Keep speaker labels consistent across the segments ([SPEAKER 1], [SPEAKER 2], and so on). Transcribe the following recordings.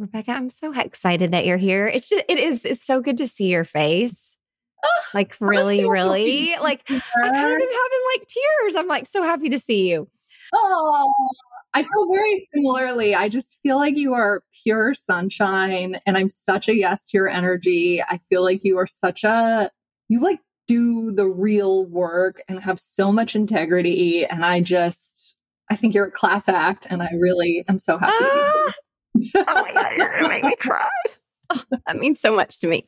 [SPEAKER 1] Rebecca, I'm so excited that you're here. It's just, it is, it's so good to see your face. Oh, like, really, so really. Like, I kind of having like tears. I'm like so happy to see you.
[SPEAKER 2] Oh, I feel very similarly. I just feel like you are pure sunshine and I'm such a yes to your energy. I feel like you are such a, you like do the real work and have so much integrity. And I just, I think you're a class act and I really am so happy. Ah!
[SPEAKER 1] Oh my God, you're going to make me cry. Oh, that means so much to me.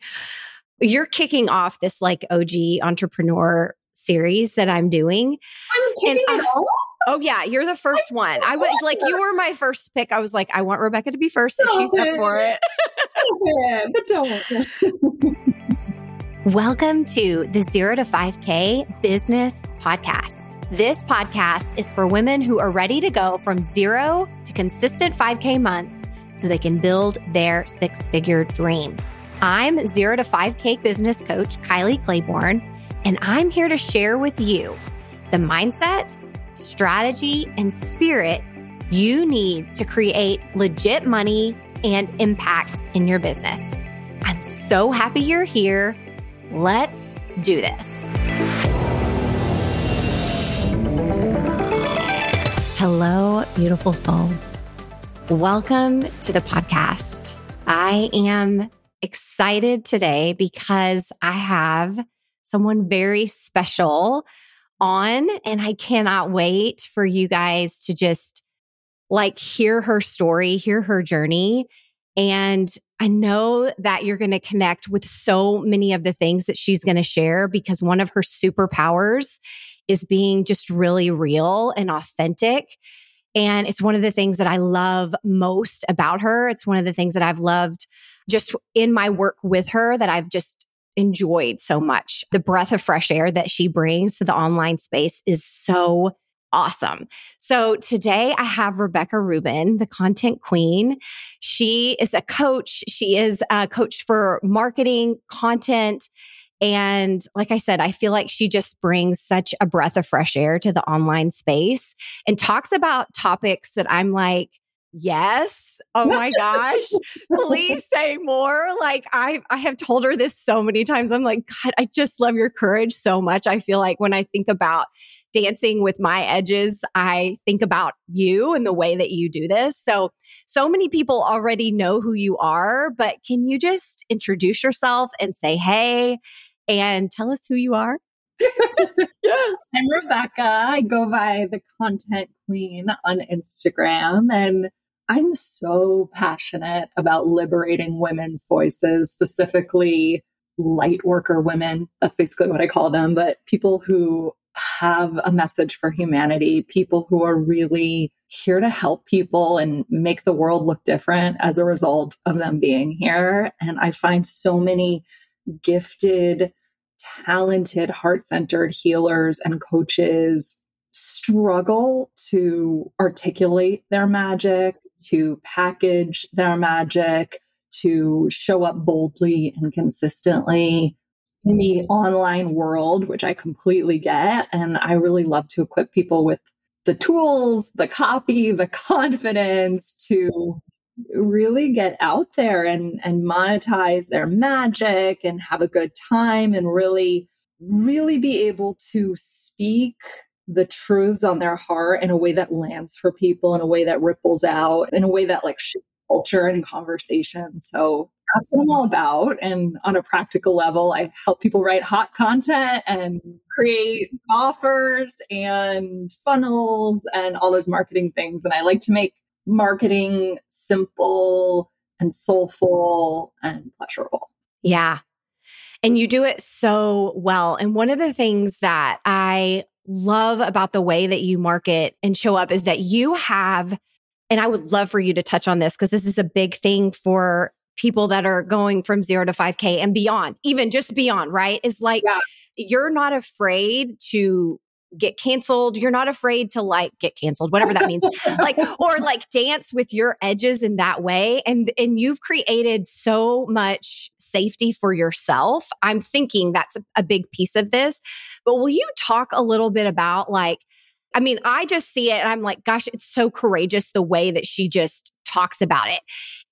[SPEAKER 1] You're kicking off this like OG entrepreneur series that I'm doing.
[SPEAKER 2] I'm kicking and, it off?
[SPEAKER 1] Oh yeah, you're the first one. I was like, you were my first pick. I was like, I want Rebecca to be first if she's up for it.
[SPEAKER 2] but don't.
[SPEAKER 1] Welcome to the Zero to 5K Business Podcast. This podcast is for women who are ready to go from zero to consistent 5K months so they can build their six figure dream. I'm Zero to 5K business coach Kylie Claiborne, and I'm here to share with you the mindset strategy, and spirit you need to create legit money and impact in your business. I'm so happy you're here. Let's do this. Hello, beautiful soul. Welcome to the podcast. I am excited today because I have someone very special on. And I cannot wait for you guys to just like hear her story, hear her journey. And I know that you're going to connect with so many of the things that she's going to share because one of her superpowers is being just really real and authentic. And it's one of the things that I love most about her. It's one of the things that I've loved just in my work with her that I've just enjoyed so much. The breath of fresh air that she brings to the online space is so awesome. So today I have Rebecca Rubin, the content queen. She is a coach. She is uh, a coach for marketing, content. And like I said, I feel like she just brings such a breath of fresh air to the online space and talks about topics that I'm like, yes? Oh my gosh. Please say more. Like i i have told her this so many times. I'm like god i just love your courage so much. I feel like when i think about dancing with my edges i think about you and the way that you do this. So so many people already know who you are but can you just introduce yourself and say hey and tell us who you are
[SPEAKER 2] yes. I'm Rebecca. I go by the content queen on Instagram and I'm so passionate about liberating women's voices, specifically light worker women. That's basically what I call them, but people who have a message for humanity, people who are really here to help people and make the world look different as a result of them being here. And I find so many gifted, talented, heart centered healers and coaches struggle to articulate their magic, to package their magic, to show up boldly and consistently in the online world, which I completely get. And I really love to equip people with the tools, the copy, the confidence to really get out there and, and monetize their magic and have a good time and really, really be able to speak the truths on their heart in a way that lands for people, in a way that ripples out, in a way that like shapes culture and conversation. So that's what I'm all about. And on a practical level, I help people write hot content and create offers and funnels and all those marketing things. And I like to make marketing simple and soulful and pleasurable.
[SPEAKER 1] Yeah. And you do it so well. And one of the things that I love about the way that you market and show up is that you have, and I would love for you to touch on this because this is a big thing for people that are going from zero to 5K and beyond, even just beyond, right? Is like yeah. you're not afraid to get canceled. You're not afraid to like get canceled, whatever that means. like or like dance with your edges in that way and and you've created so much safety for yourself. I'm thinking that's a, a big piece of this. But will you talk a little bit about like I mean, I just see it and I'm like, gosh, it's so courageous the way that she just talks about it.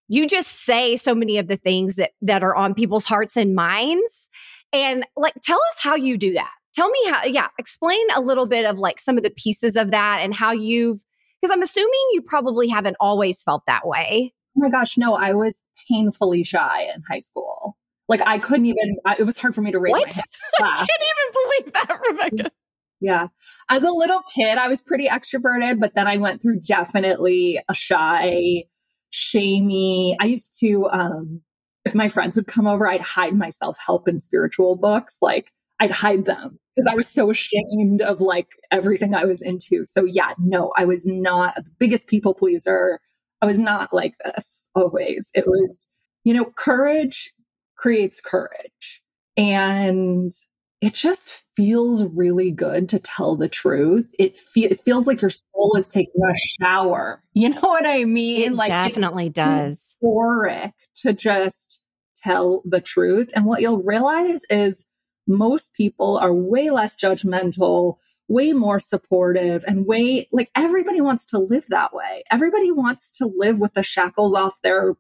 [SPEAKER 1] you just say so many of the things that that are on people's hearts and minds. And like tell us how you do that. Tell me how yeah, explain a little bit of like some of the pieces of that and how you've because I'm assuming you probably haven't always felt that way.
[SPEAKER 2] Oh my gosh, no, I was painfully shy in high school. Like I couldn't even. I, it was hard for me to raise
[SPEAKER 1] what?
[SPEAKER 2] my hand.
[SPEAKER 1] I can't even believe that, Rebecca.
[SPEAKER 2] Yeah. As a little kid, I was pretty extroverted, but then I went through definitely a shy, shamey. I used to, um, if my friends would come over, I'd hide myself help in spiritual books. Like I'd hide them because I was so ashamed of like everything I was into. So yeah, no, I was not the biggest people pleaser. I was not like this always. It was, you know, courage creates courage. And it just feels really good to tell the truth. It, fe- it feels like your soul is taking a shower. You know what I mean?
[SPEAKER 1] It
[SPEAKER 2] like
[SPEAKER 1] definitely does.
[SPEAKER 2] Euphoric to just tell the truth. And what you'll realize is most people are way less judgmental, way more supportive, and way like everybody wants to live that way. Everybody wants to live with the shackles off their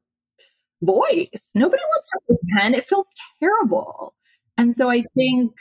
[SPEAKER 2] voice. Nobody wants to pretend. It feels terrible. And so I think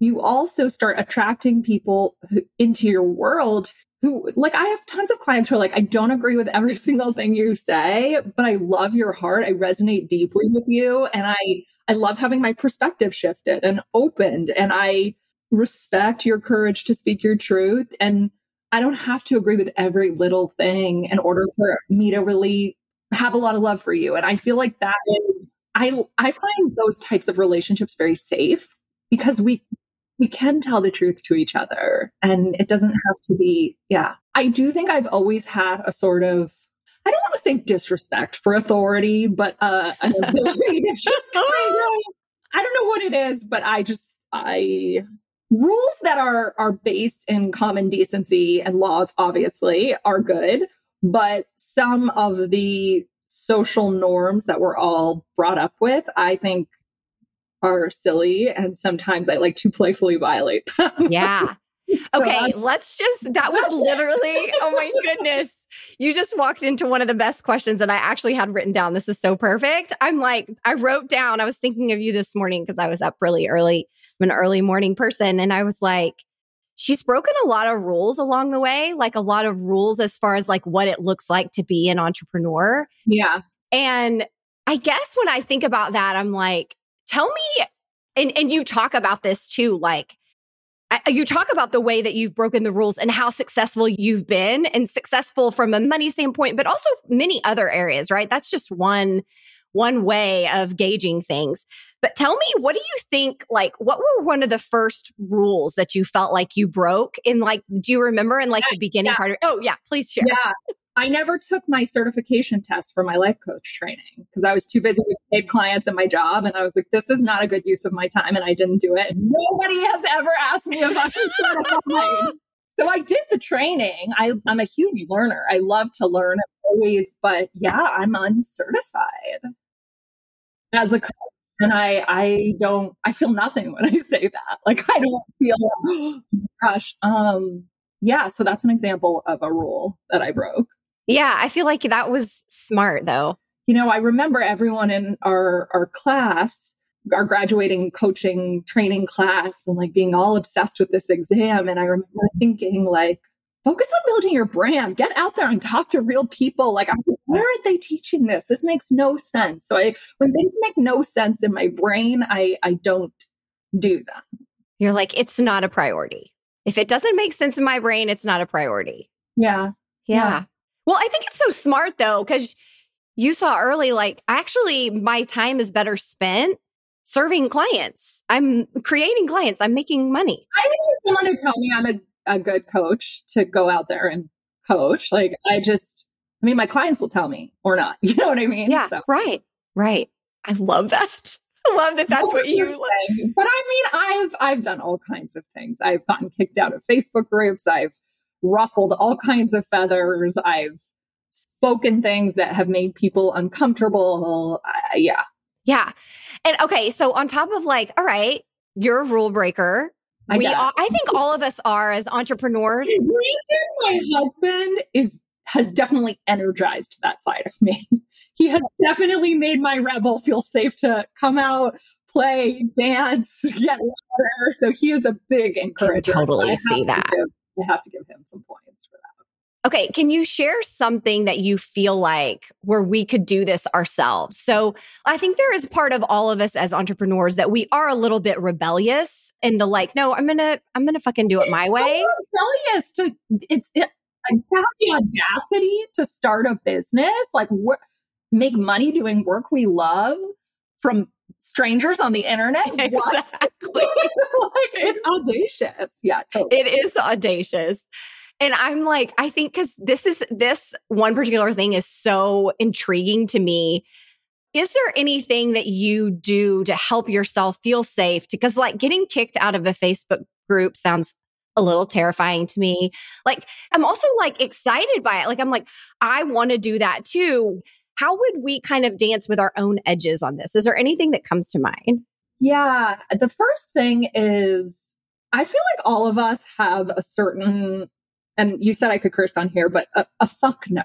[SPEAKER 2] you also start attracting people who, into your world who, like, I have tons of clients who are like, I don't agree with every single thing you say, but I love your heart. I resonate deeply with you. And I, I love having my perspective shifted and opened. And I respect your courage to speak your truth. And I don't have to agree with every little thing in order for me to really have a lot of love for you. And I feel like that is, I, I find those types of relationships very safe because we, we can tell the truth to each other and it doesn't have to be, yeah. I do think I've always had a sort of, I don't want to say disrespect for authority, but uh, an ability to just kind of, I don't know what it is, but I just, I, rules that are are based in common decency and laws obviously are good but some of the social norms that we're all brought up with, I think are silly. And sometimes I like to playfully violate them.
[SPEAKER 1] Yeah. Okay, so let's just, that was literally, oh my goodness. You just walked into one of the best questions that I actually had written down. This is so perfect. I'm like, I wrote down, I was thinking of you this morning because I was up really early. I'm an early morning person. And I was like, she's broken a lot of rules along the way, like a lot of rules as far as like what it looks like to be an entrepreneur.
[SPEAKER 2] Yeah.
[SPEAKER 1] And I guess when I think about that, I'm like, tell me, and, and you talk about this too, like, you talk about the way that you've broken the rules and how successful you've been and successful from a money standpoint, but also many other areas, right? That's just one one way of gauging things. But tell me, what do you think? Like, what were one of the first rules that you felt like you broke in? Like, do you remember in like yeah, the beginning yeah. part of? Oh, yeah, please share.
[SPEAKER 2] Yeah, I never took my certification test for my life coach training because I was too busy with paid clients and my job, and I was like, this is not a good use of my time, and I didn't do it. Nobody has ever asked me if I'm certified. So I did the training. I, I'm a huge learner. I love to learn always, but yeah, I'm uncertified as a coach and I I don't I feel nothing when I say that. Like I don't feel oh gosh. Um yeah, so that's an example of a rule that I broke.
[SPEAKER 1] Yeah, I feel like that was smart though.
[SPEAKER 2] You know, I remember everyone in our our class, our graduating coaching training class and like being all obsessed with this exam and I remember thinking like focus on building your brand. Get out there and talk to real people. Like, I was like, where are they teaching this? This makes no sense. So I, when things make no sense in my brain, I, I don't do them.
[SPEAKER 1] You're like, it's not a priority. If it doesn't make sense in my brain, it's not a priority.
[SPEAKER 2] Yeah.
[SPEAKER 1] Yeah. yeah. Well, I think it's so smart though, because you saw early, like, actually, my time is better spent serving clients. I'm creating clients. I'm making money.
[SPEAKER 2] I need someone to tell me I'm a a good coach to go out there and coach. Like I just, I mean, my clients will tell me or not. You know what I mean?
[SPEAKER 1] Yeah. So. Right. Right. I love that. I love that that's what you
[SPEAKER 2] like. But I mean, I've I've done all kinds of things. I've gotten kicked out of Facebook groups. I've ruffled all kinds of feathers. I've spoken things that have made people uncomfortable. Uh, yeah.
[SPEAKER 1] Yeah. And okay, so on top of like, all right, you're a rule breaker. I we all, I think all of us are as entrepreneurs.
[SPEAKER 2] my husband is has definitely energized that side of me. he has definitely made my rebel feel safe to come out, play, dance, get louder. So he is a big encourager.
[SPEAKER 1] I totally
[SPEAKER 2] so
[SPEAKER 1] see that.
[SPEAKER 2] I have to give him some points for that.
[SPEAKER 1] Okay, can you share something that you feel like where we could do this ourselves? So, I think there is part of all of us as entrepreneurs that we are a little bit rebellious in the like, no, I'm gonna, I'm gonna fucking do it
[SPEAKER 2] it's
[SPEAKER 1] my
[SPEAKER 2] so
[SPEAKER 1] way.
[SPEAKER 2] Rebellious to it's it, I have the audacity to start a business, like wh- make money doing work we love from strangers on the internet.
[SPEAKER 1] Exactly.
[SPEAKER 2] like, it's audacious. Yeah, totally.
[SPEAKER 1] It is audacious. And I'm like, I think because this is this one particular thing is so intriguing to me. Is there anything that you do to help yourself feel safe? Because, like, getting kicked out of a Facebook group sounds a little terrifying to me. Like, I'm also like excited by it. Like, I'm like, I want to do that too. How would we kind of dance with our own edges on this? Is there anything that comes to mind?
[SPEAKER 2] Yeah. The first thing is, I feel like all of us have a certain and you said I could curse on here, but a, a fuck no.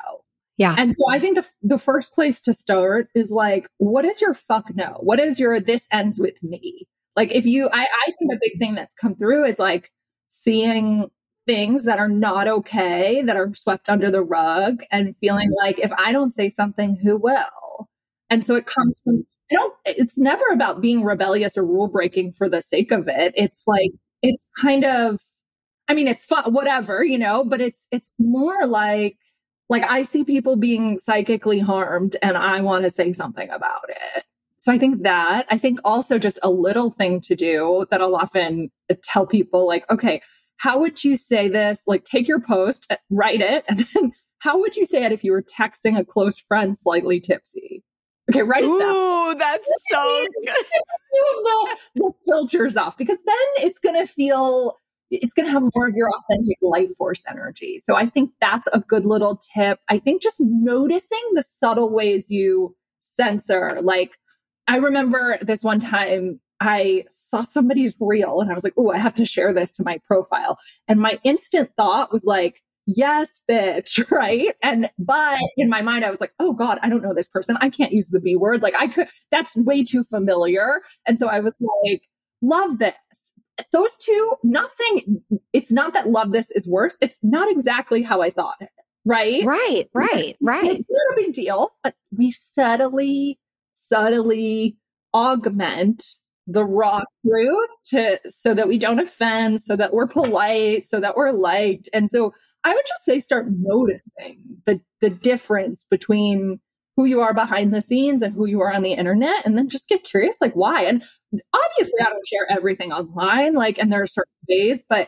[SPEAKER 1] Yeah.
[SPEAKER 2] And so I think the, the first place to start is like, what is your fuck no? What is your this ends with me? Like, if you, I, I think the big thing that's come through is like seeing things that are not okay, that are swept under the rug, and feeling mm-hmm. like if I don't say something, who will? And so it comes from, I don't, it's never about being rebellious or rule breaking for the sake of it. It's like, it's kind of I mean, it's fun, whatever, you know, but it's, it's more like, like I see people being psychically harmed and I want to say something about it. So I think that, I think also just a little thing to do that I'll often tell people like, okay, how would you say this? Like take your post, uh, write it, and then how would you say it if you were texting a close friend slightly tipsy? Okay, write it
[SPEAKER 1] Ooh,
[SPEAKER 2] down.
[SPEAKER 1] Ooh, that's so good.
[SPEAKER 2] the, the filters off because then it's going to feel it's going to have more of your authentic life force energy. So I think that's a good little tip. I think just noticing the subtle ways you censor. Like I remember this one time I saw somebody's reel and I was like, oh, I have to share this to my profile. And my instant thought was like, yes, bitch, right? And, but in my mind, I was like, oh God, I don't know this person. I can't use the B word. Like I could, that's way too familiar. And so I was like, love this those two, not saying it's not that love this is worse. It's not exactly how I thought it. Right?
[SPEAKER 1] Right, right, right.
[SPEAKER 2] It's not a big deal. But we subtly, subtly augment the raw truth to so that we don't offend, so that we're polite, so that we're liked. And so I would just say start noticing the the difference between who you are behind the scenes and who you are on the internet and then just get curious like why? And obviously i don't share everything online like and there are certain ways but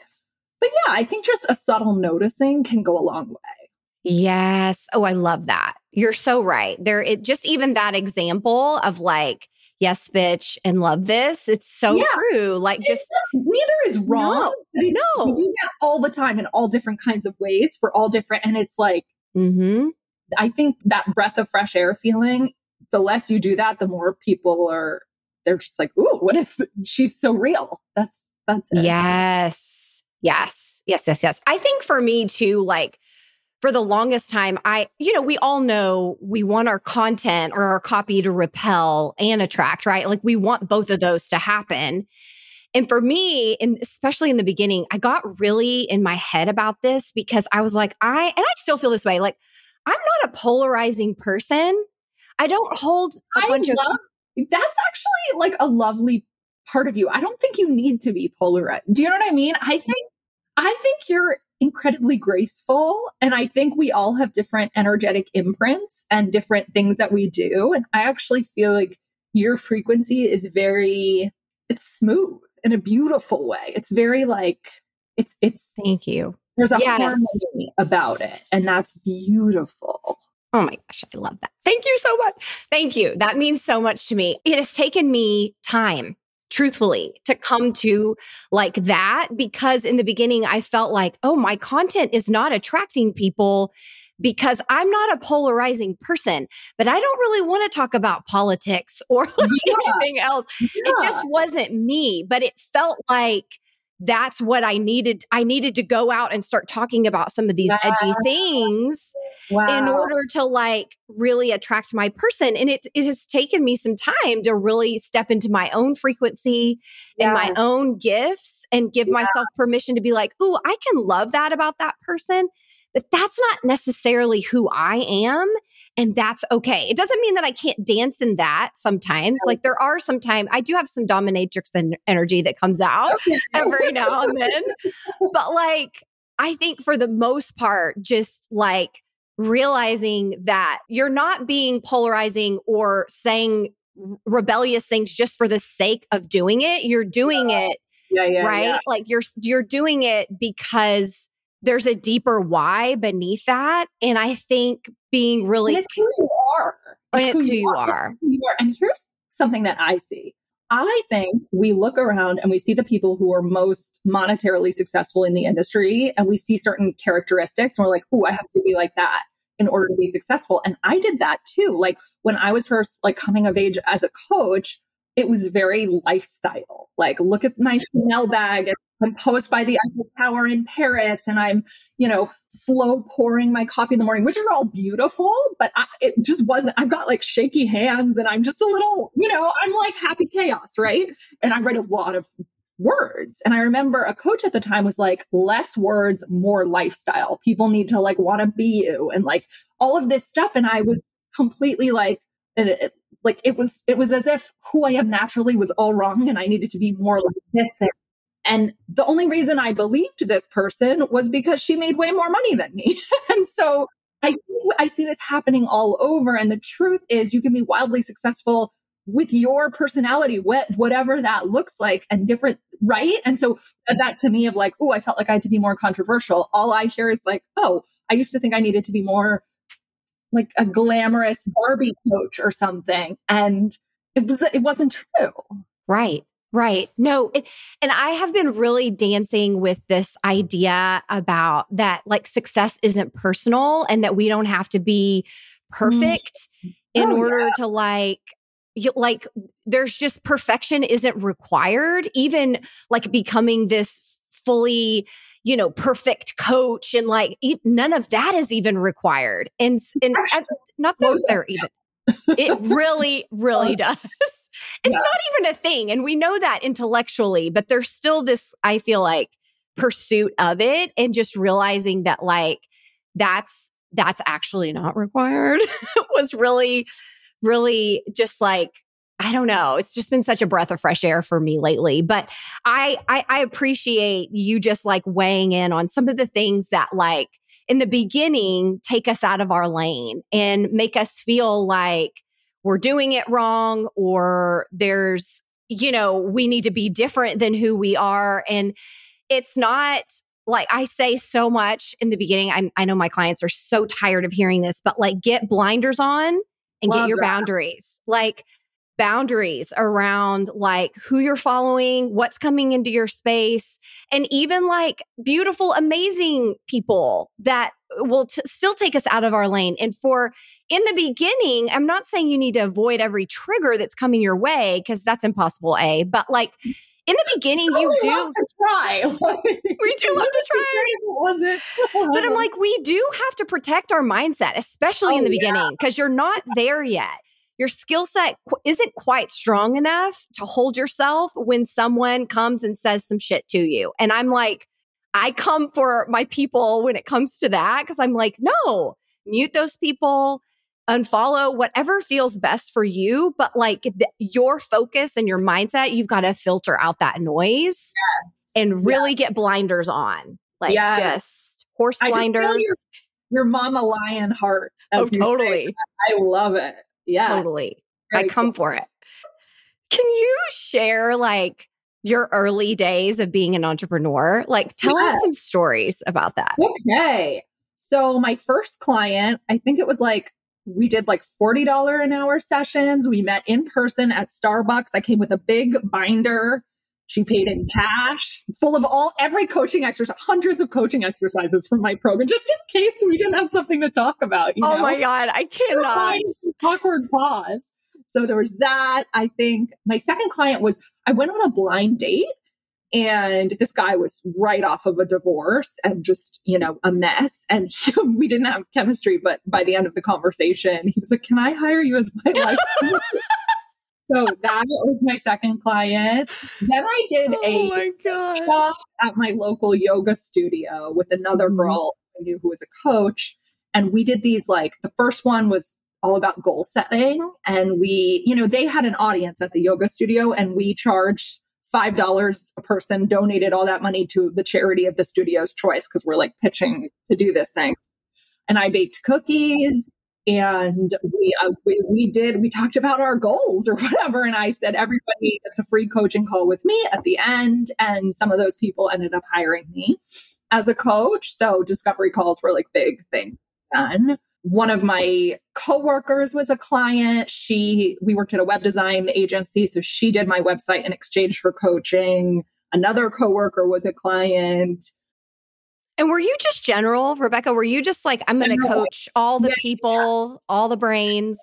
[SPEAKER 2] but yeah i think just a subtle noticing can go a long way.
[SPEAKER 1] Yes. Oh i love that. You're so right. There it just even that example of like yes bitch and love this it's so yeah. true like just
[SPEAKER 2] neither is wrong
[SPEAKER 1] no, no.
[SPEAKER 2] we do that all the time in all different kinds of ways for all different and it's like
[SPEAKER 1] mm-hmm.
[SPEAKER 2] I think that breath of fresh air feeling, the less you do that, the more people are, they're just like, ooh, what is, she's so real. That's, that's it.
[SPEAKER 1] Yes. Yes. Yes. Yes. Yes. I think for me too, like, for the longest time, I, you know, we all know we want our content or our copy to repel and attract, right? Like we want both of those to happen. And for me, and especially in the beginning, I got really in my head about this because I was like, I, and I still feel this way, like, I'm not a polarizing person. I don't hold a
[SPEAKER 2] I
[SPEAKER 1] bunch
[SPEAKER 2] love,
[SPEAKER 1] of.
[SPEAKER 2] That's actually like a lovely part of you. I don't think you need to be polarized. Do you know what I mean? I think, I think you're incredibly graceful. And I think we all have different energetic imprints and different things that we do. And I actually feel like your frequency is very, it's smooth in a beautiful way. It's very like, it's, it's,
[SPEAKER 1] thank you.
[SPEAKER 2] There's a yes. harmony about it, and that's beautiful.
[SPEAKER 1] Oh my gosh, I love that. Thank you so much. Thank you. That means so much to me. It has taken me time, truthfully, to come to like that because in the beginning I felt like, oh, my content is not attracting people because I'm not a polarizing person, but I don't really want to talk about politics or like yeah. anything else. Yeah. It just wasn't me, but it felt like that's what I needed. I needed to go out and start talking about some of these edgy things wow. in order to like really attract my person. And it, it has taken me some time to really step into my own frequency yeah. and my own gifts and give yeah. myself permission to be like, Ooh, I can love that about that person. But that's not necessarily who I am. And that's okay. It doesn't mean that I can't dance in that sometimes. Like there are sometimes I do have some dominatrix en- energy that comes out oh, okay. every now and then. but like, I think for the most part, just like realizing that you're not being polarizing or saying rebellious things just for the sake of doing it. You're doing yeah. it. Yeah, yeah, right? Yeah. Like you're you're doing it because there's a deeper why beneath that. And I think being really
[SPEAKER 2] and it's who you are.
[SPEAKER 1] And it's, who, who, you are. are.
[SPEAKER 2] Who you are. And here's something that I see. I think we look around and we see the people who are most monetarily successful in the industry and we see certain characteristics and we're like, oh, I have to be like that in order to be successful. And I did that too. Like when I was first like coming of age as a coach, it was very lifestyle. Like, look at my Chanel bag I'm posed by the Eiffel Tower in Paris and I'm, you know, slow pouring my coffee in the morning, which are all beautiful, but I, it just wasn't, I've got like shaky hands and I'm just a little, you know, I'm like happy chaos, right? And I read a lot of words. And I remember a coach at the time was like, less words, more lifestyle. People need to like want to be you and like all of this stuff. And I was completely like, it, like it was, it was as if who I am naturally was all wrong and I needed to be more like this and the only reason I believed this person was because she made way more money than me. and so I, I see this happening all over. And the truth is you can be wildly successful with your personality, what whatever that looks like and different, right? And so that to me of like, oh, I felt like I had to be more controversial. All I hear is like, oh, I used to think I needed to be more like a glamorous Barbie coach or something. And it was, it wasn't true.
[SPEAKER 1] Right. Right. No. It, and I have been really dancing with this idea about that like success isn't personal and that we don't have to be mm-hmm. perfect mm. in oh, order yeah. to like you, like there's just perfection isn't required even like becoming this fully you know perfect coach and like none of that is even required and and not there even it really really does it's yeah. not even a thing. And we know that intellectually, but there's still this, I feel like, pursuit of it and just realizing that like that's that's actually not required was really really just like I don't know. It's just been such a breath of fresh air for me lately. But I, I, I appreciate you just like weighing in on some of the things that like in the beginning take us out of our lane and make us feel like we're doing it wrong or there's, you know, we need to be different than who we are. And it's not like I say so much in the beginning. i i know my clients are so tired of hearing this, but like get blinders on and Love get your that. boundaries. Like boundaries around like who you're following, what's coming into your space, and even like beautiful, amazing people that will t- still take us out of our lane. And for in the beginning, I'm not saying you need to avoid every trigger that's coming your way because that's impossible, A, but like in the beginning, you do
[SPEAKER 2] to try.
[SPEAKER 1] we do love to try.
[SPEAKER 2] Was it?
[SPEAKER 1] but I'm like, we do have to protect our mindset, especially oh, in the oh, beginning, because you're not there yet. Your skill set qu- isn't quite strong enough to hold yourself when someone comes and says some shit to you. And I'm like, I come for my people when it comes to that because I'm like, no, mute those people, unfollow whatever feels best for you. But like the, your focus and your mindset, you've got to filter out that noise yes. and really get blinders on. Like yes. just horse blinders.
[SPEAKER 2] Your, your, mama lion heart.
[SPEAKER 1] Oh, totally.
[SPEAKER 2] I love it. Yeah.
[SPEAKER 1] Totally. Very I come cool. for it. Can you share like your early days of being an entrepreneur? Like, tell yes. us some stories about that.
[SPEAKER 2] Okay. So, my first client, I think it was like, we did like $40 an hour sessions. We met in person at Starbucks. I came with a big binder. She paid in cash, full of all every coaching exercise, hundreds of coaching exercises from my program, just in case we didn't have something to talk about.
[SPEAKER 1] oh know? my God, I cannot.
[SPEAKER 2] Awkward pause. So there was that. I think my second client was I went on a blind date And this guy was right off of a divorce and just, you know, a mess. And he, we didn't have chemistry, but by the end of the conversation, he was like, Can I hire you as my life? So that was my second client. Then I did oh a job at my local yoga studio with another mm-hmm. girl I knew who was a coach. And we did these like the first one was all about goal setting. And we, you know, they had an audience at the yoga studio and we charged $5 a person, donated all that money to the charity of the studio's choice because we're like pitching to do this thing. And I baked cookies and we, uh, we, we did we talked about our goals or whatever. And i said everybody gets a free coaching call with me at the end. And some of those people ended up hiring me as a coach. So discovery calls were like big thing then. One of my coworkers was a client. She we worked at a web design agency so she did my website in exchange for coaching. Another coworker was a client
[SPEAKER 1] and were you just general, Rebecca? Were you just like, I'm going to coach all the yeah, people, yeah. all the brains?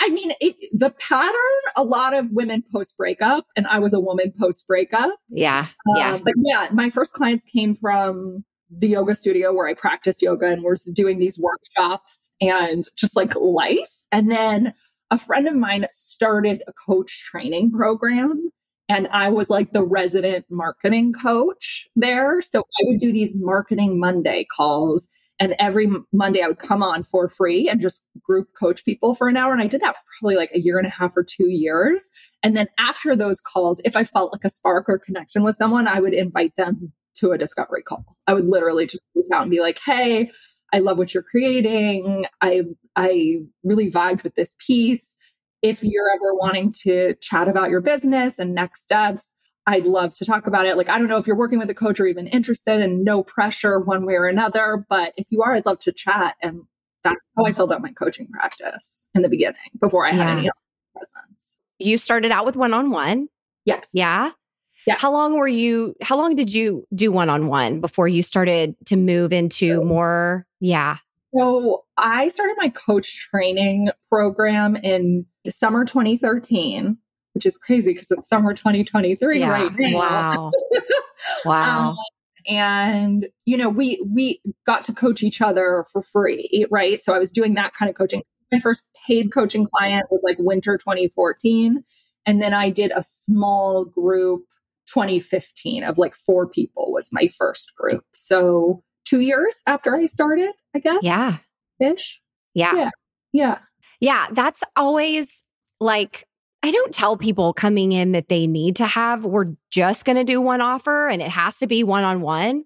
[SPEAKER 2] I mean, it, the pattern, a lot of women post breakup, and I was a woman post breakup.
[SPEAKER 1] Yeah. Yeah.
[SPEAKER 2] Uh, but yeah, my first clients came from the yoga studio where I practiced yoga and was doing these workshops and just like life. And then a friend of mine started a coach training program and I was like the resident marketing coach there. So I would do these marketing Monday calls. And every Monday I would come on for free and just group coach people for an hour. And I did that for probably like a year and a half or two years. And then after those calls, if I felt like a spark or connection with someone, I would invite them to a discovery call. I would literally just reach out and be like, Hey, I love what you're creating. I, I really vibed with this piece if you're ever wanting to chat about your business and next steps, I'd love to talk about it. Like, I don't know if you're working with a coach or even interested and no pressure one way or another, but if you are, I'd love to chat. And that's how I filled out my coaching practice in the beginning before I had yeah. any presence.
[SPEAKER 1] You started out with one on one.
[SPEAKER 2] Yes.
[SPEAKER 1] Yeah. Yeah. How long were you, how long did you do one on one before you started to move into more? Yeah.
[SPEAKER 2] So I started my coach training program in summer 2013, which is crazy because it's summer 2023 yeah. right now.
[SPEAKER 1] Wow. wow. Um,
[SPEAKER 2] and you know, we we got to coach each other for free, right? So I was doing that kind of coaching. My first paid coaching client was like winter 2014, and then I did a small group 2015 of like four people was my first group. So 2 years after I started, I guess.
[SPEAKER 1] Yeah.
[SPEAKER 2] Ish.
[SPEAKER 1] Yeah.
[SPEAKER 2] Yeah. Yeah.
[SPEAKER 1] Yeah, that's always like I don't tell people coming in that they need to have, we're just going to do one offer and it has to be one on one.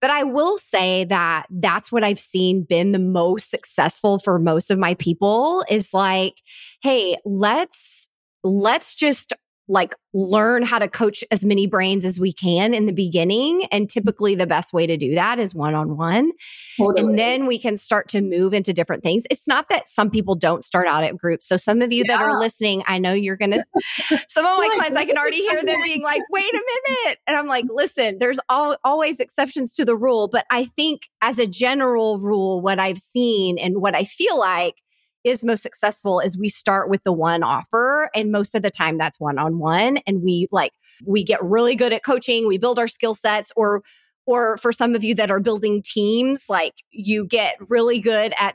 [SPEAKER 1] But I will say that that's what I've seen been the most successful for most of my people is like, hey, let's let's just like learn how to coach as many brains as we can in the beginning. And mm-hmm. typically the best way to do that is one on one. And then we can start to move into different things. It's not that some people don't start out at groups. So some of you yeah. that are listening, I know you're going to, some of my clients, I can already hear them being like, wait a minute. And I'm like, listen, there's all, always exceptions to the rule. But I think as a general rule, what I've seen and what I feel like is most successful is we start with the one offer and most of the time that's one on one and we like we get really good at coaching we build our skill sets or or for some of you that are building teams like you get really good at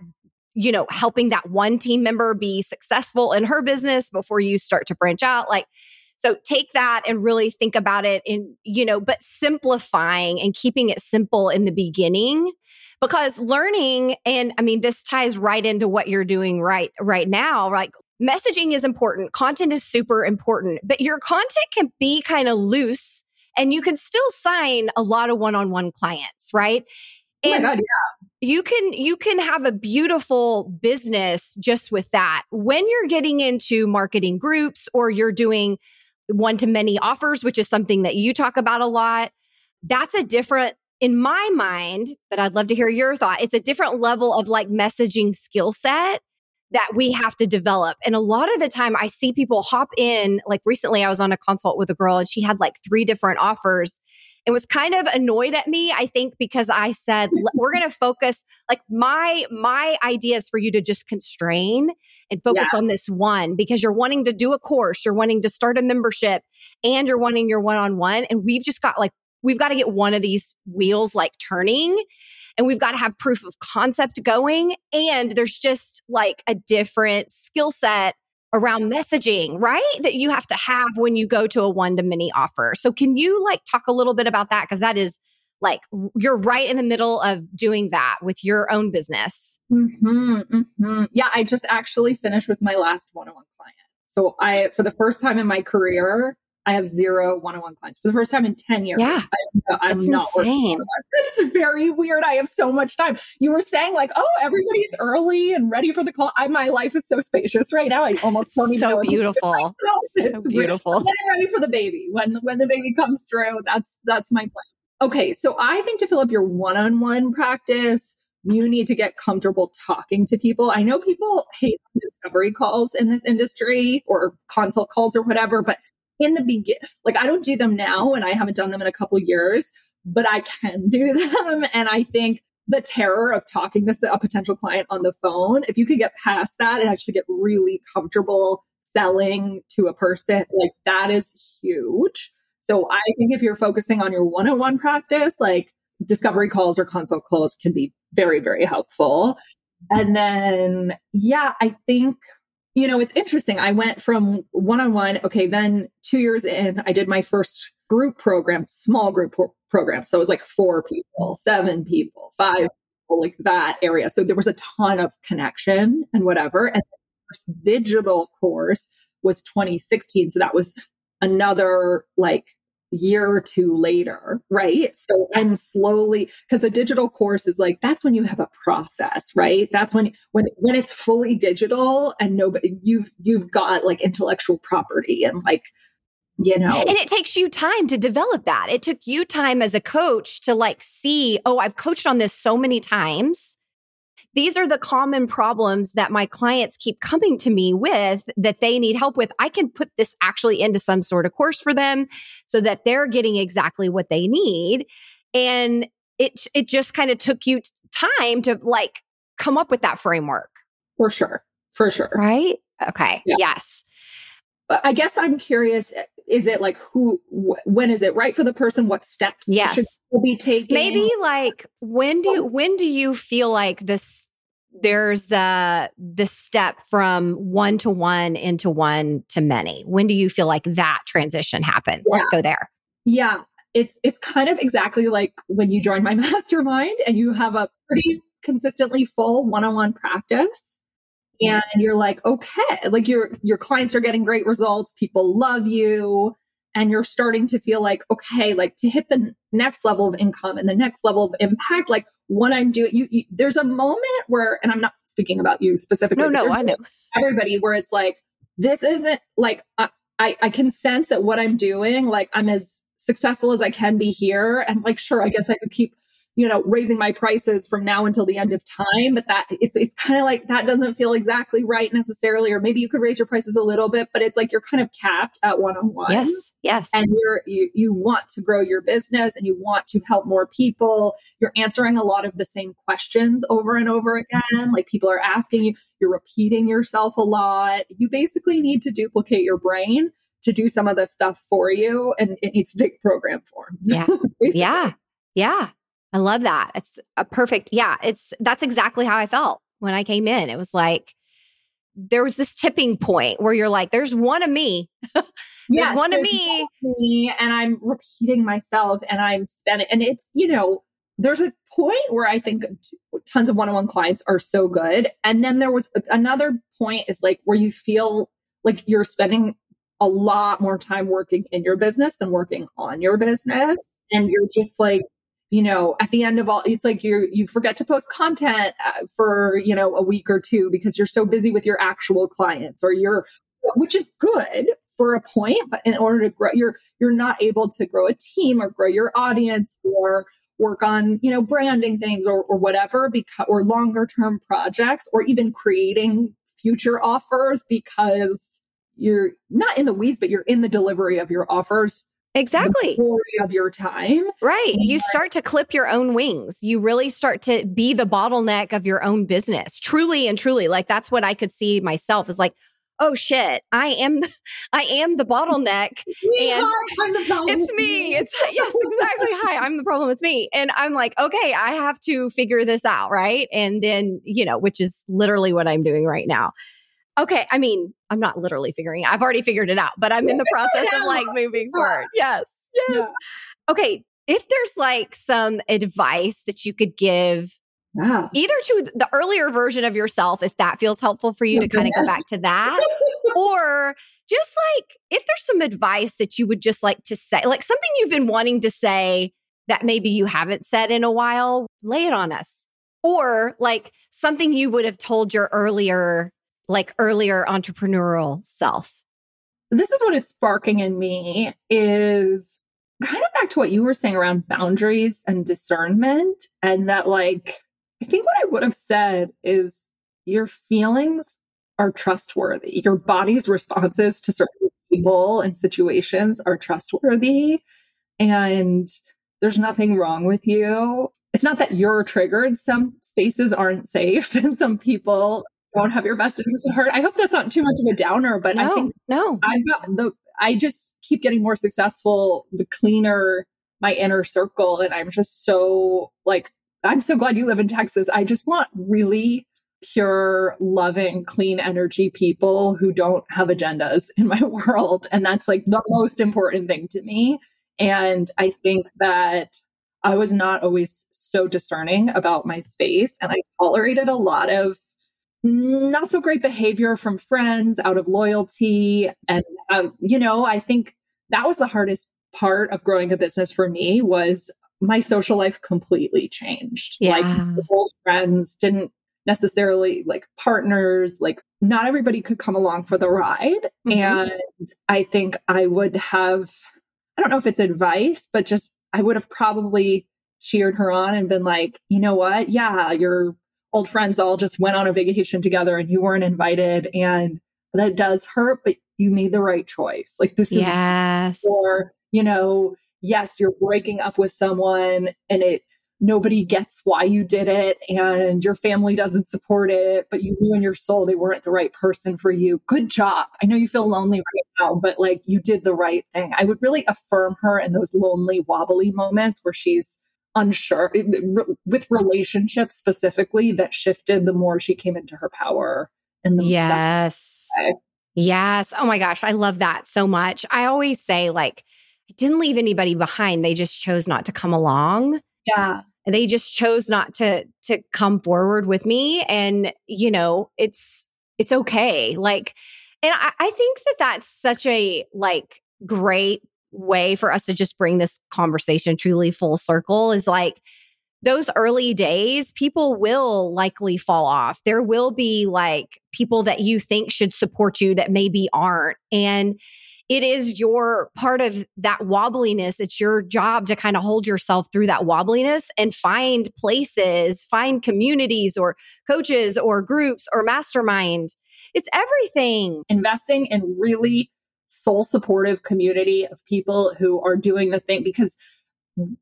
[SPEAKER 1] you know helping that one team member be successful in her business before you start to branch out like so take that and really think about it in, you know, but simplifying and keeping it simple in the beginning because learning and I mean this ties right into what you're doing right right now, like messaging is important, content is super important, but your content can be kind of loose and you can still sign a lot of one-on-one clients, right?
[SPEAKER 2] Oh and God, yeah.
[SPEAKER 1] You can you can have a beautiful business just with that. When you're getting into marketing groups or you're doing one to many offers, which is something that you talk about a lot. That's a different, in my mind, but I'd love to hear your thought. It's a different level of like messaging skill set that we have to develop. And a lot of the time I see people hop in, like recently I was on a consult with a girl and she had like three different offers. And was kind of annoyed at me, I think, because I said, we're going to focus like my, my idea is for you to just constrain and focus yeah. on this one because you're wanting to do a course, you're wanting to start a membership and you're wanting your one on one. And we've just got like, we've got to get one of these wheels like turning and we've got to have proof of concept going. And there's just like a different skill set around messaging, right? That you have to have when you go to a one to many offer. So can you like talk a little bit about that? Cause that is like you're right in the middle of doing that with your own business.
[SPEAKER 2] Mm-hmm, mm-hmm. Yeah. I just actually finished with my last one on one client. So I, for the first time in my career, I have zero one-on-one clients for the first time in 10 years.
[SPEAKER 1] Yeah.
[SPEAKER 2] I, am not insane. It's very weird. I have so much time. You were saying like, oh, everybody's early and ready for the call. I, my life is so spacious right now. I almost don't even
[SPEAKER 1] so. Beautiful. So beautiful.
[SPEAKER 2] I'm getting ready for the baby. When, when the baby comes through, that's, that's my plan. Okay. So I think to fill up your one-on-one practice, you need to get comfortable talking to people. I know people hate discovery calls in this industry or consult calls or whatever, but in the begin, like I don't do them now and I haven't done them in a couple years, but I can do them. And I think the terror of talking to a potential client on the phone, if you could get past that and actually get really comfortable selling to a person, like that is huge. So I think if you're focusing on your one on one practice, like discovery calls or consult calls can be very, very helpful. And then, yeah, I think you know, it's interesting. I went from one on one. Okay. Then two years in, I did my first group program, small group pro- program. So it was like four people, seven people, five people, like that area. So there was a ton of connection and whatever. And digital course was 2016. So that was another like year or two later, right? So I'm slowly because a digital course is like that's when you have a process, right? That's when when when it's fully digital and nobody you've you've got like intellectual property and like you know.
[SPEAKER 1] And it takes you time to develop that. It took you time as a coach to like see, oh, I've coached on this so many times these are the common problems that my clients keep coming to me with that they need help with. I can put this actually into some sort of course for them so that they're getting exactly what they need. And it, it just kind of took you time to like come up with that framework.
[SPEAKER 2] For sure. For sure.
[SPEAKER 1] Right? Okay. Yeah. Yes.
[SPEAKER 2] I guess I'm curious is it like who wh- when is it right for the person? What steps
[SPEAKER 1] yes.
[SPEAKER 2] should be taken
[SPEAKER 1] maybe like when do you, oh. when do you feel like this there's the the step from one to one into one to many? When do you feel like that transition happens? Yeah. let's go there.
[SPEAKER 2] Yeah. It's it's kind of exactly like when you join my mastermind and you have a pretty consistently full one-on-one practice and you're like okay like your your clients are getting great results people love you and you're starting to feel like okay like to hit the next level of income and the next level of impact like what i'm doing you, you there's a moment where and i'm not speaking about you specifically
[SPEAKER 1] no no i know.
[SPEAKER 2] everybody where it's like this isn't like I, I i can sense that what i'm doing like i'm as successful as i can be here and like sure i guess i could keep you know, raising my prices from now until the end of time. But that it's it's kind of like that doesn't feel exactly right necessarily. Or maybe you could raise your prices a little bit, but it's like you're kind of capped at one on one.
[SPEAKER 1] Yes. Yes.
[SPEAKER 2] And you're you you want to grow your business and you want to help more people. You're answering a lot of the same questions over and over again. Like people are asking you, you're repeating yourself a lot. You basically need to duplicate your brain to do some of the stuff for you and it needs to take program form.
[SPEAKER 1] Yeah. yeah. Yeah. I love that. It's a perfect. Yeah, it's that's exactly how I felt when I came in. It was like there was this tipping point where you're like, there's one of me. there's yes, one of me.
[SPEAKER 2] me. And I'm repeating myself and I'm spending, and it's, you know, there's a point where I think tons of one on one clients are so good. And then there was another point is like where you feel like you're spending a lot more time working in your business than working on your business. And you're just like, you know, at the end of all, it's like you you forget to post content uh, for you know a week or two because you're so busy with your actual clients or you're, which is good for a point, but in order to grow, you're you're not able to grow a team or grow your audience or work on you know branding things or, or whatever because or longer term projects or even creating future offers because you're not in the weeds but you're in the delivery of your offers
[SPEAKER 1] Exactly.
[SPEAKER 2] of your time.
[SPEAKER 1] Right. You start to clip your own wings. You really start to be the bottleneck of your own business. Truly and truly. Like that's what I could see myself is like, oh shit, I am I am the bottleneck.
[SPEAKER 2] Me, and hi,
[SPEAKER 1] it's me. It's yes, exactly. Hi, I'm the problem. It's me. And I'm like, okay, I have to figure this out. Right. And then, you know, which is literally what I'm doing right now. Okay. I mean, I'm not literally figuring I've already figured it out, but I'm in the process of like moving forward. Yes. Yes. Yeah. Okay. If there's like some advice that you could give
[SPEAKER 2] yeah.
[SPEAKER 1] either to the earlier version of yourself, if that feels helpful for you to kind of go back to that, or just like if there's some advice that you would just like to say, like something you've been wanting to say that maybe you haven't said in a while, lay it on us. Or like something you would have told your earlier like earlier entrepreneurial self?
[SPEAKER 2] This is what it's sparking in me is kind of back to what you were saying around boundaries and discernment. And that, like, I think what I would have said is your feelings are trustworthy. Your body's responses to certain people and situations are trustworthy. And there's nothing wrong with you. It's not that you're triggered. Some spaces aren't safe and some people don't have your best interest at heart. I hope that's not too much of a downer, but
[SPEAKER 1] no,
[SPEAKER 2] I think
[SPEAKER 1] no,
[SPEAKER 2] I've got the, I just keep getting more successful the cleaner my inner circle. And I'm just so like, I'm so glad you live in Texas. I just want really pure, loving, clean energy people who don't have agendas in my world. And that's like the most important thing to me. And I think that I was not always so discerning about my space and I tolerated a lot of not so great behavior from friends out of loyalty. And, um, you know, I think that was the hardest part of growing a business for me was my social life completely changed.
[SPEAKER 1] Yeah.
[SPEAKER 2] Like old friends didn't necessarily like partners, like not everybody could come along for the ride. Mm-hmm. And I think I would have, I don't know if it's advice, but just I would have probably cheered her on and been like, you know what? Yeah, you're old friends all just went on a vacation together and you weren't invited and that does hurt but you made the right choice. Like this is
[SPEAKER 1] yes.
[SPEAKER 2] or you know yes you're breaking up with someone and it nobody gets why you did it and your family doesn't support it but you knew in your soul they weren't the right person for you. Good job. I know you feel lonely right now but like you did the right thing. I would really affirm her in those lonely wobbly moments where she's unsure with relationships specifically that shifted the more she came into her power and the
[SPEAKER 1] yes. yes. Oh my gosh i love that so much. I always say like i didn't leave anybody behind they just chose not to come along.
[SPEAKER 2] Yeah.
[SPEAKER 1] They just chose not to to come forward with me and you know it's it's okay like and I, I think that that's such a like great way for us to just bring this conversation truly full circle is like those early days, people will likely fall off. There will be like people that you think should support you that maybe aren't. And it is your part of that wobbliness. It's your job to kind of hold yourself through that wobbliness and find places, find communities or coaches or groups or mastermind. It's everything.
[SPEAKER 2] Investing in really soul supportive community of people who are doing the thing because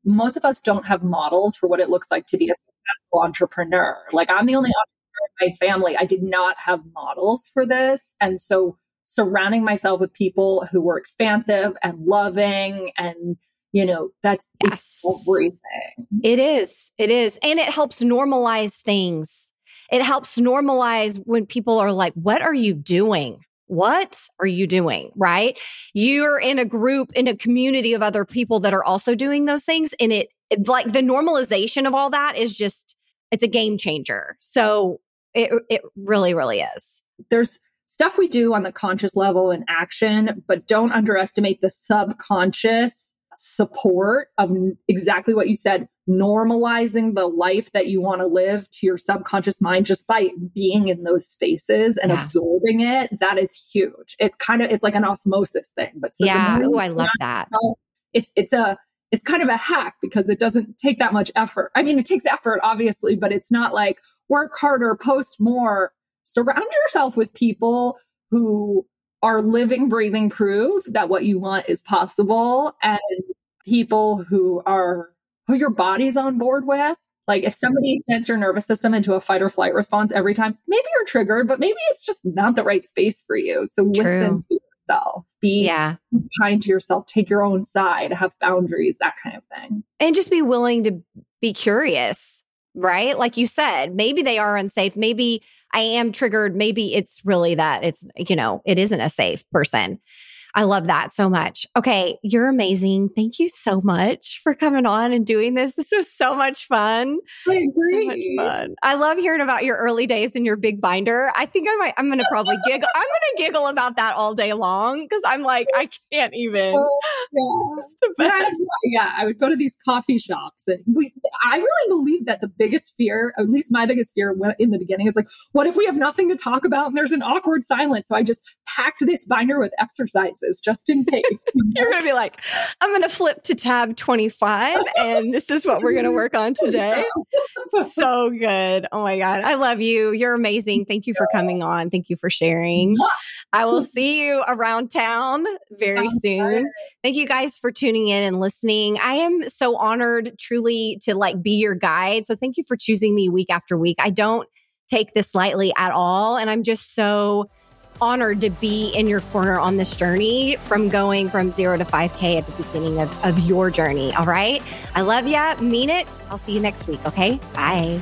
[SPEAKER 2] most of us don't have models for what it looks like to be a successful entrepreneur. Like I'm the only entrepreneur in my family. I did not have models for this. And so surrounding myself with people who were expansive and loving and you know that's yes. everything
[SPEAKER 1] it is it is and it helps normalize things it helps normalize when people are like what are you doing what are you doing? Right. You're in a group, in a community of other people that are also doing those things. And it, it like the normalization of all that is just, it's a game changer. So it, it really, really is.
[SPEAKER 2] There's stuff we do on the conscious level in action, but don't underestimate the subconscious support of exactly what you said normalizing the life that you want to live to your subconscious mind just by being in those spaces and yeah. absorbing it that is huge. It kind of it's like an osmosis thing but
[SPEAKER 1] so yeah. oh i love that.
[SPEAKER 2] it's it's a it's kind of a hack because it doesn't take that much effort. I mean it takes effort obviously but it's not like work harder post more. Surround yourself with people who are living, breathing proof that what you want is possible and people who are who your body's on board with. Like if somebody sends your nervous system into a fight or flight response every time, maybe you're triggered, but maybe it's just not the right space for you. So True. listen to yourself. Be yeah. kind to yourself. Take your own side. Have boundaries. That kind of thing.
[SPEAKER 1] And just be willing to be curious, right? Like you said, maybe they are unsafe. Maybe I am triggered. Maybe it's really that it's, you know, it isn't a safe person. I love that so much. Okay, you're amazing. Thank you so much for coming on and doing this. This was so much fun.
[SPEAKER 2] I agree.
[SPEAKER 1] So much fun. I love hearing about your early days in your big binder. I think I might I'm gonna probably giggle. I'm gonna giggle about that all day long because I'm like, I can't even.
[SPEAKER 2] Oh, yeah. yeah, I would go to these coffee shops and we I really believe that the biggest fear, at least my biggest fear in the beginning, is like, what if we have nothing to talk about and there's an awkward silence? So I just packed this binder with exercise just in case.
[SPEAKER 1] You're going to be like, I'm going to flip to tab 25 and this is what we're going to work on today. so good. Oh my God. I love you. You're amazing. Thank you for coming on. Thank you for sharing. I will see you around town very soon. Thank you guys for tuning in and listening. I am so honored truly to like be your guide. So thank you for choosing me week after week. I don't take this lightly at all. And I'm just so honored to be in your corner on this journey from going from zero to 5K at the beginning of, of your journey. All right. I love you. Mean it. I'll see you next week. Okay. Bye.